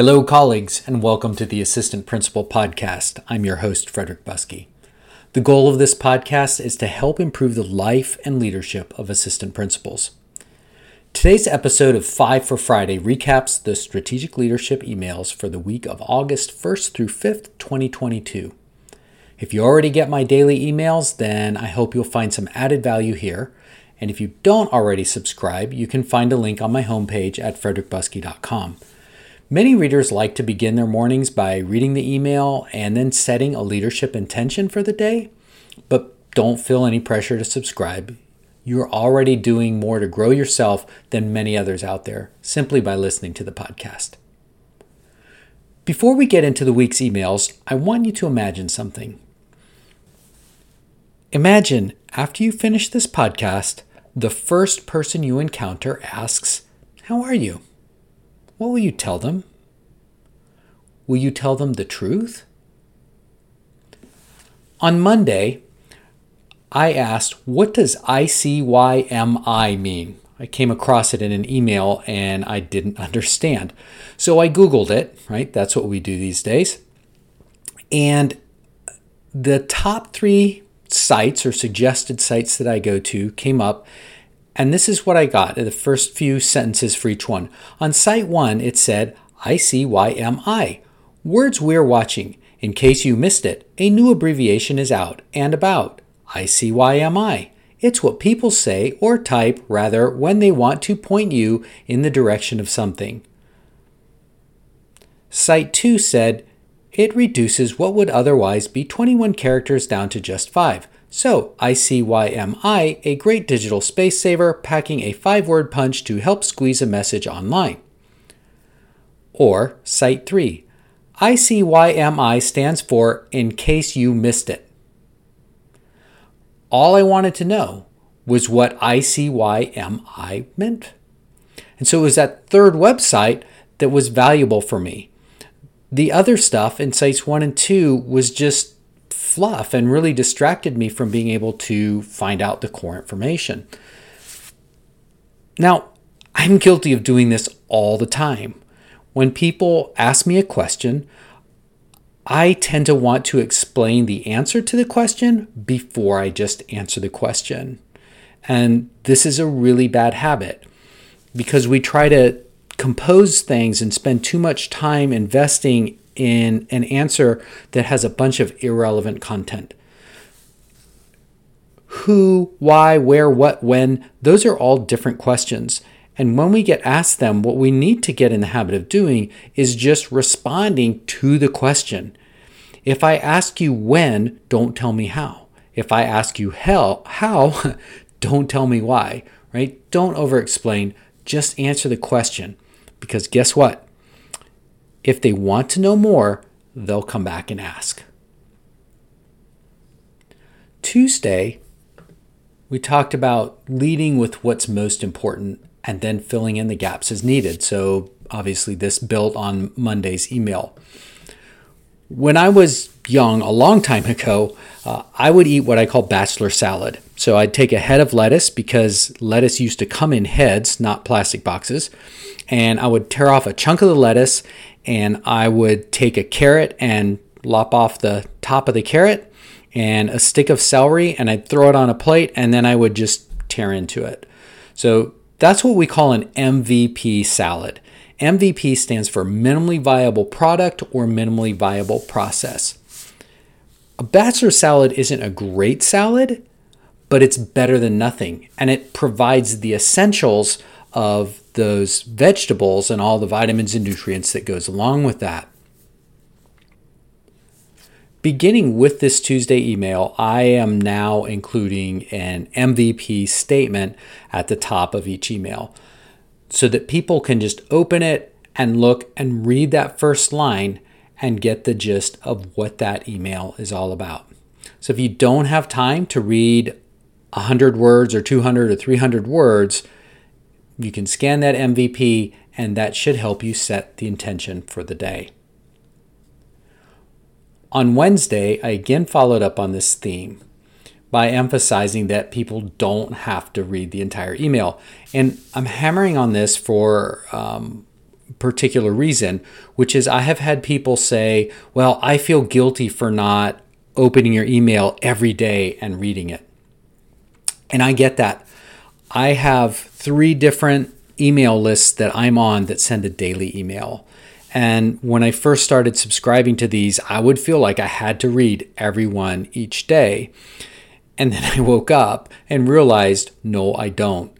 Hello, colleagues, and welcome to the Assistant Principal Podcast. I'm your host, Frederick Buskey. The goal of this podcast is to help improve the life and leadership of assistant principals. Today's episode of Five for Friday recaps the strategic leadership emails for the week of August 1st through 5th, 2022. If you already get my daily emails, then I hope you'll find some added value here. And if you don't already subscribe, you can find a link on my homepage at frederickbuskey.com. Many readers like to begin their mornings by reading the email and then setting a leadership intention for the day, but don't feel any pressure to subscribe. You're already doing more to grow yourself than many others out there simply by listening to the podcast. Before we get into the week's emails, I want you to imagine something. Imagine after you finish this podcast, the first person you encounter asks, How are you? What will you tell them? Will you tell them the truth? On Monday, I asked, What does ICYMI mean? I came across it in an email and I didn't understand. So I Googled it, right? That's what we do these days. And the top three sites or suggested sites that I go to came up and this is what I got in the first few sentences for each one. On site one, it said, ICYMI, words we're watching. In case you missed it, a new abbreviation is out and about. ICYMI. It's what people say or type rather when they want to point you in the direction of something. Site 2 said, it reduces what would otherwise be 21 characters down to just 5. So, ICYMI, a great digital space saver, packing a five word punch to help squeeze a message online. Or, Site 3, ICYMI stands for In Case You Missed It. All I wanted to know was what ICYMI meant. And so it was that third website that was valuable for me. The other stuff in sites 1 and 2 was just fluff and really distracted me from being able to find out the core information. Now, I'm guilty of doing this all the time. When people ask me a question, I tend to want to explain the answer to the question before I just answer the question. And this is a really bad habit because we try to compose things and spend too much time investing in an answer that has a bunch of irrelevant content. Who, why, where, what, when, those are all different questions. And when we get asked them, what we need to get in the habit of doing is just responding to the question. If I ask you when, don't tell me how. If I ask you how, how, don't tell me why, right? Don't over explain, just answer the question. Because guess what? If they want to know more, they'll come back and ask. Tuesday, we talked about leading with what's most important and then filling in the gaps as needed. So, obviously, this built on Monday's email. When I was young, a long time ago, uh, I would eat what I call bachelor salad. So, I'd take a head of lettuce because lettuce used to come in heads, not plastic boxes. And I would tear off a chunk of the lettuce and I would take a carrot and lop off the top of the carrot and a stick of celery and I'd throw it on a plate and then I would just tear into it. So that's what we call an MVP salad. MVP stands for minimally viable product or minimally viable process. A bachelor salad isn't a great salad, but it's better than nothing and it provides the essentials of those vegetables and all the vitamins and nutrients that goes along with that. Beginning with this Tuesday email, I am now including an MVP statement at the top of each email so that people can just open it and look and read that first line and get the gist of what that email is all about. So if you don't have time to read 100 words or 200 or 300 words, you can scan that MVP, and that should help you set the intention for the day. On Wednesday, I again followed up on this theme by emphasizing that people don't have to read the entire email. And I'm hammering on this for um, particular reason, which is I have had people say, Well, I feel guilty for not opening your email every day and reading it. And I get that. I have three different email lists that I'm on that send a daily email. And when I first started subscribing to these, I would feel like I had to read every one each day. And then I woke up and realized, no, I don't.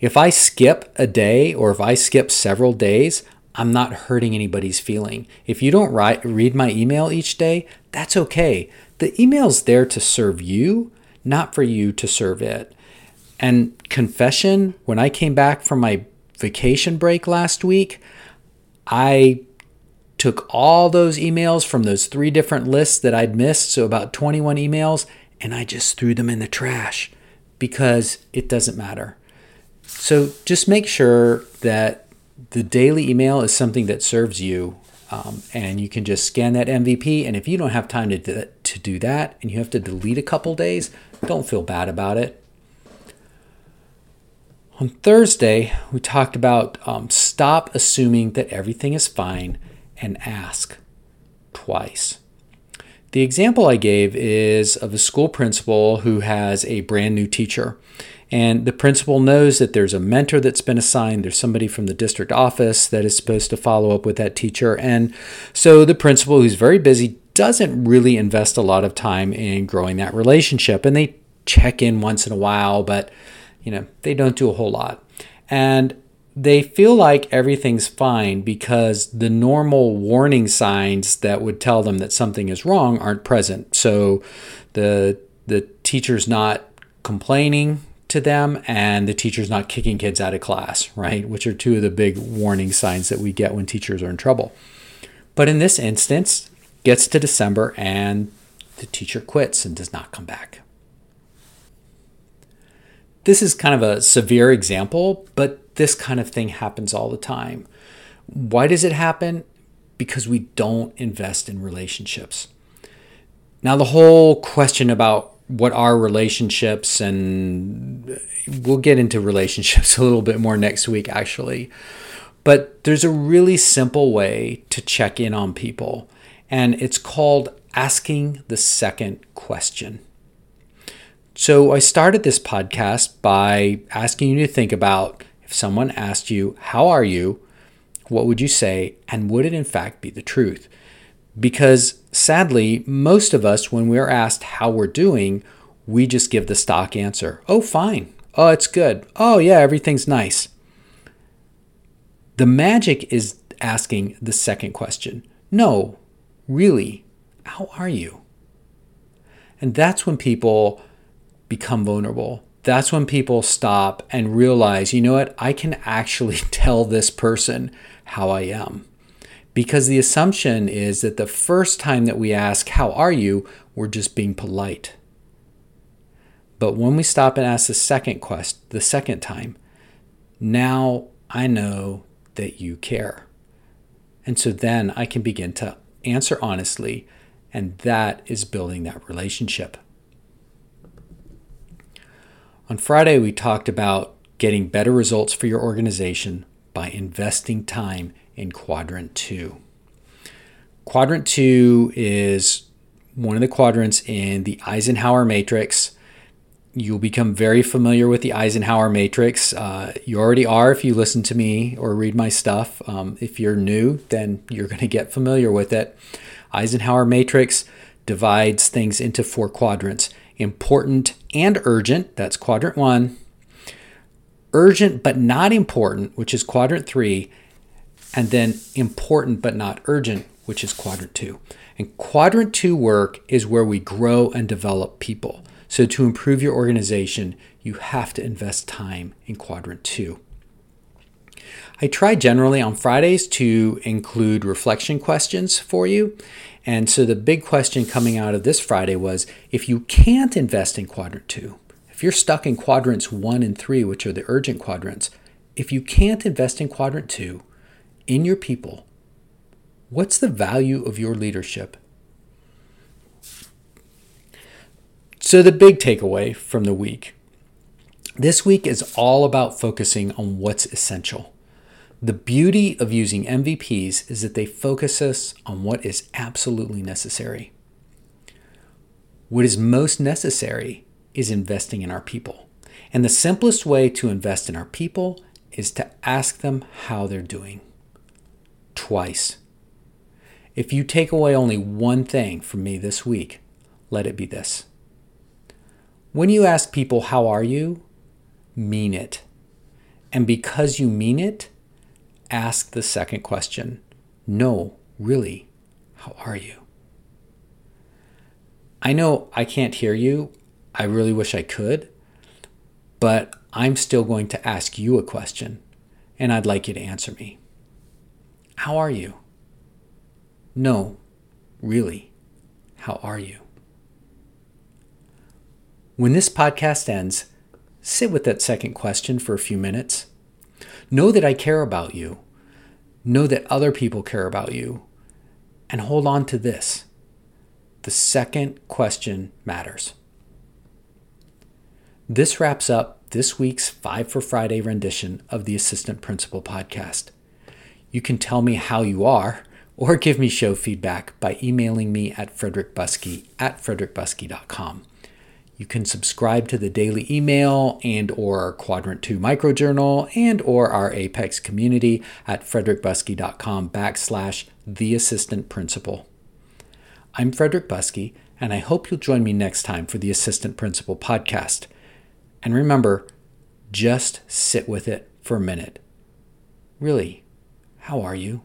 If I skip a day or if I skip several days, I'm not hurting anybody's feeling. If you don't write, read my email each day, that's okay. The email's there to serve you, not for you to serve it. And confession, when I came back from my vacation break last week, I took all those emails from those three different lists that I'd missed, so about 21 emails, and I just threw them in the trash because it doesn't matter. So just make sure that the daily email is something that serves you. Um, and you can just scan that MVP. And if you don't have time to to do that and you have to delete a couple days, don't feel bad about it. On Thursday, we talked about um, stop assuming that everything is fine and ask twice. The example I gave is of a school principal who has a brand new teacher. And the principal knows that there's a mentor that's been assigned, there's somebody from the district office that is supposed to follow up with that teacher. And so the principal, who's very busy, doesn't really invest a lot of time in growing that relationship. And they check in once in a while, but you know, they don't do a whole lot. And they feel like everything's fine because the normal warning signs that would tell them that something is wrong aren't present. So the the teacher's not complaining to them and the teacher's not kicking kids out of class, right? Which are two of the big warning signs that we get when teachers are in trouble. But in this instance, gets to December and the teacher quits and does not come back. This is kind of a severe example, but this kind of thing happens all the time. Why does it happen? Because we don't invest in relationships. Now, the whole question about what are relationships, and we'll get into relationships a little bit more next week, actually. But there's a really simple way to check in on people, and it's called asking the second question. So I started this podcast by asking you to think about if someone asked you, How are you? What would you say? And would it in fact be the truth? Because sadly, most of us, when we're asked how we're doing, we just give the stock answer Oh, fine. Oh, it's good. Oh, yeah, everything's nice. The magic is asking the second question No, really, how are you? And that's when people become vulnerable. That's when people stop and realize, you know what, I can actually tell this person how I am. Because the assumption is that the first time that we ask, How are you? we're just being polite. But when we stop and ask the second quest, the second time, now I know that you care. And so then I can begin to answer honestly, and that is building that relationship. On Friday, we talked about getting better results for your organization by investing time in quadrant two. Quadrant two is one of the quadrants in the Eisenhower matrix. You'll become very familiar with the Eisenhower matrix. Uh, you already are if you listen to me or read my stuff. Um, if you're new, then you're going to get familiar with it. Eisenhower matrix divides things into four quadrants important and urgent, that's quadrant one, urgent but not important, which is quadrant three, and then important but not urgent, which is quadrant two. And quadrant two work is where we grow and develop people. So, to improve your organization, you have to invest time in quadrant two. I try generally on Fridays to include reflection questions for you. And so the big question coming out of this Friday was if you can't invest in quadrant two, if you're stuck in quadrants one and three, which are the urgent quadrants, if you can't invest in quadrant two in your people, what's the value of your leadership? So, the big takeaway from the week this week is all about focusing on what's essential. The beauty of using MVPs is that they focus us on what is absolutely necessary. What is most necessary is investing in our people. And the simplest way to invest in our people is to ask them how they're doing. Twice. If you take away only one thing from me this week, let it be this. When you ask people, How are you? mean it. And because you mean it, ask the second question No, really, how are you? I know I can't hear you. I really wish I could. But I'm still going to ask you a question, and I'd like you to answer me. How are you? No, really, how are you? When this podcast ends, sit with that second question for a few minutes. Know that I care about you. Know that other people care about you. And hold on to this the second question matters. This wraps up this week's Five for Friday rendition of the Assistant Principal podcast. You can tell me how you are or give me show feedback by emailing me at frederickbuskey at frederickbuskey.com. You can subscribe to the daily email and or Quadrant 2 microjournal and or our Apex community at frederickbuskey.com backslash the assistant principal. I'm Frederick Buskey, and I hope you'll join me next time for the Assistant Principal podcast. And remember, just sit with it for a minute. Really, how are you?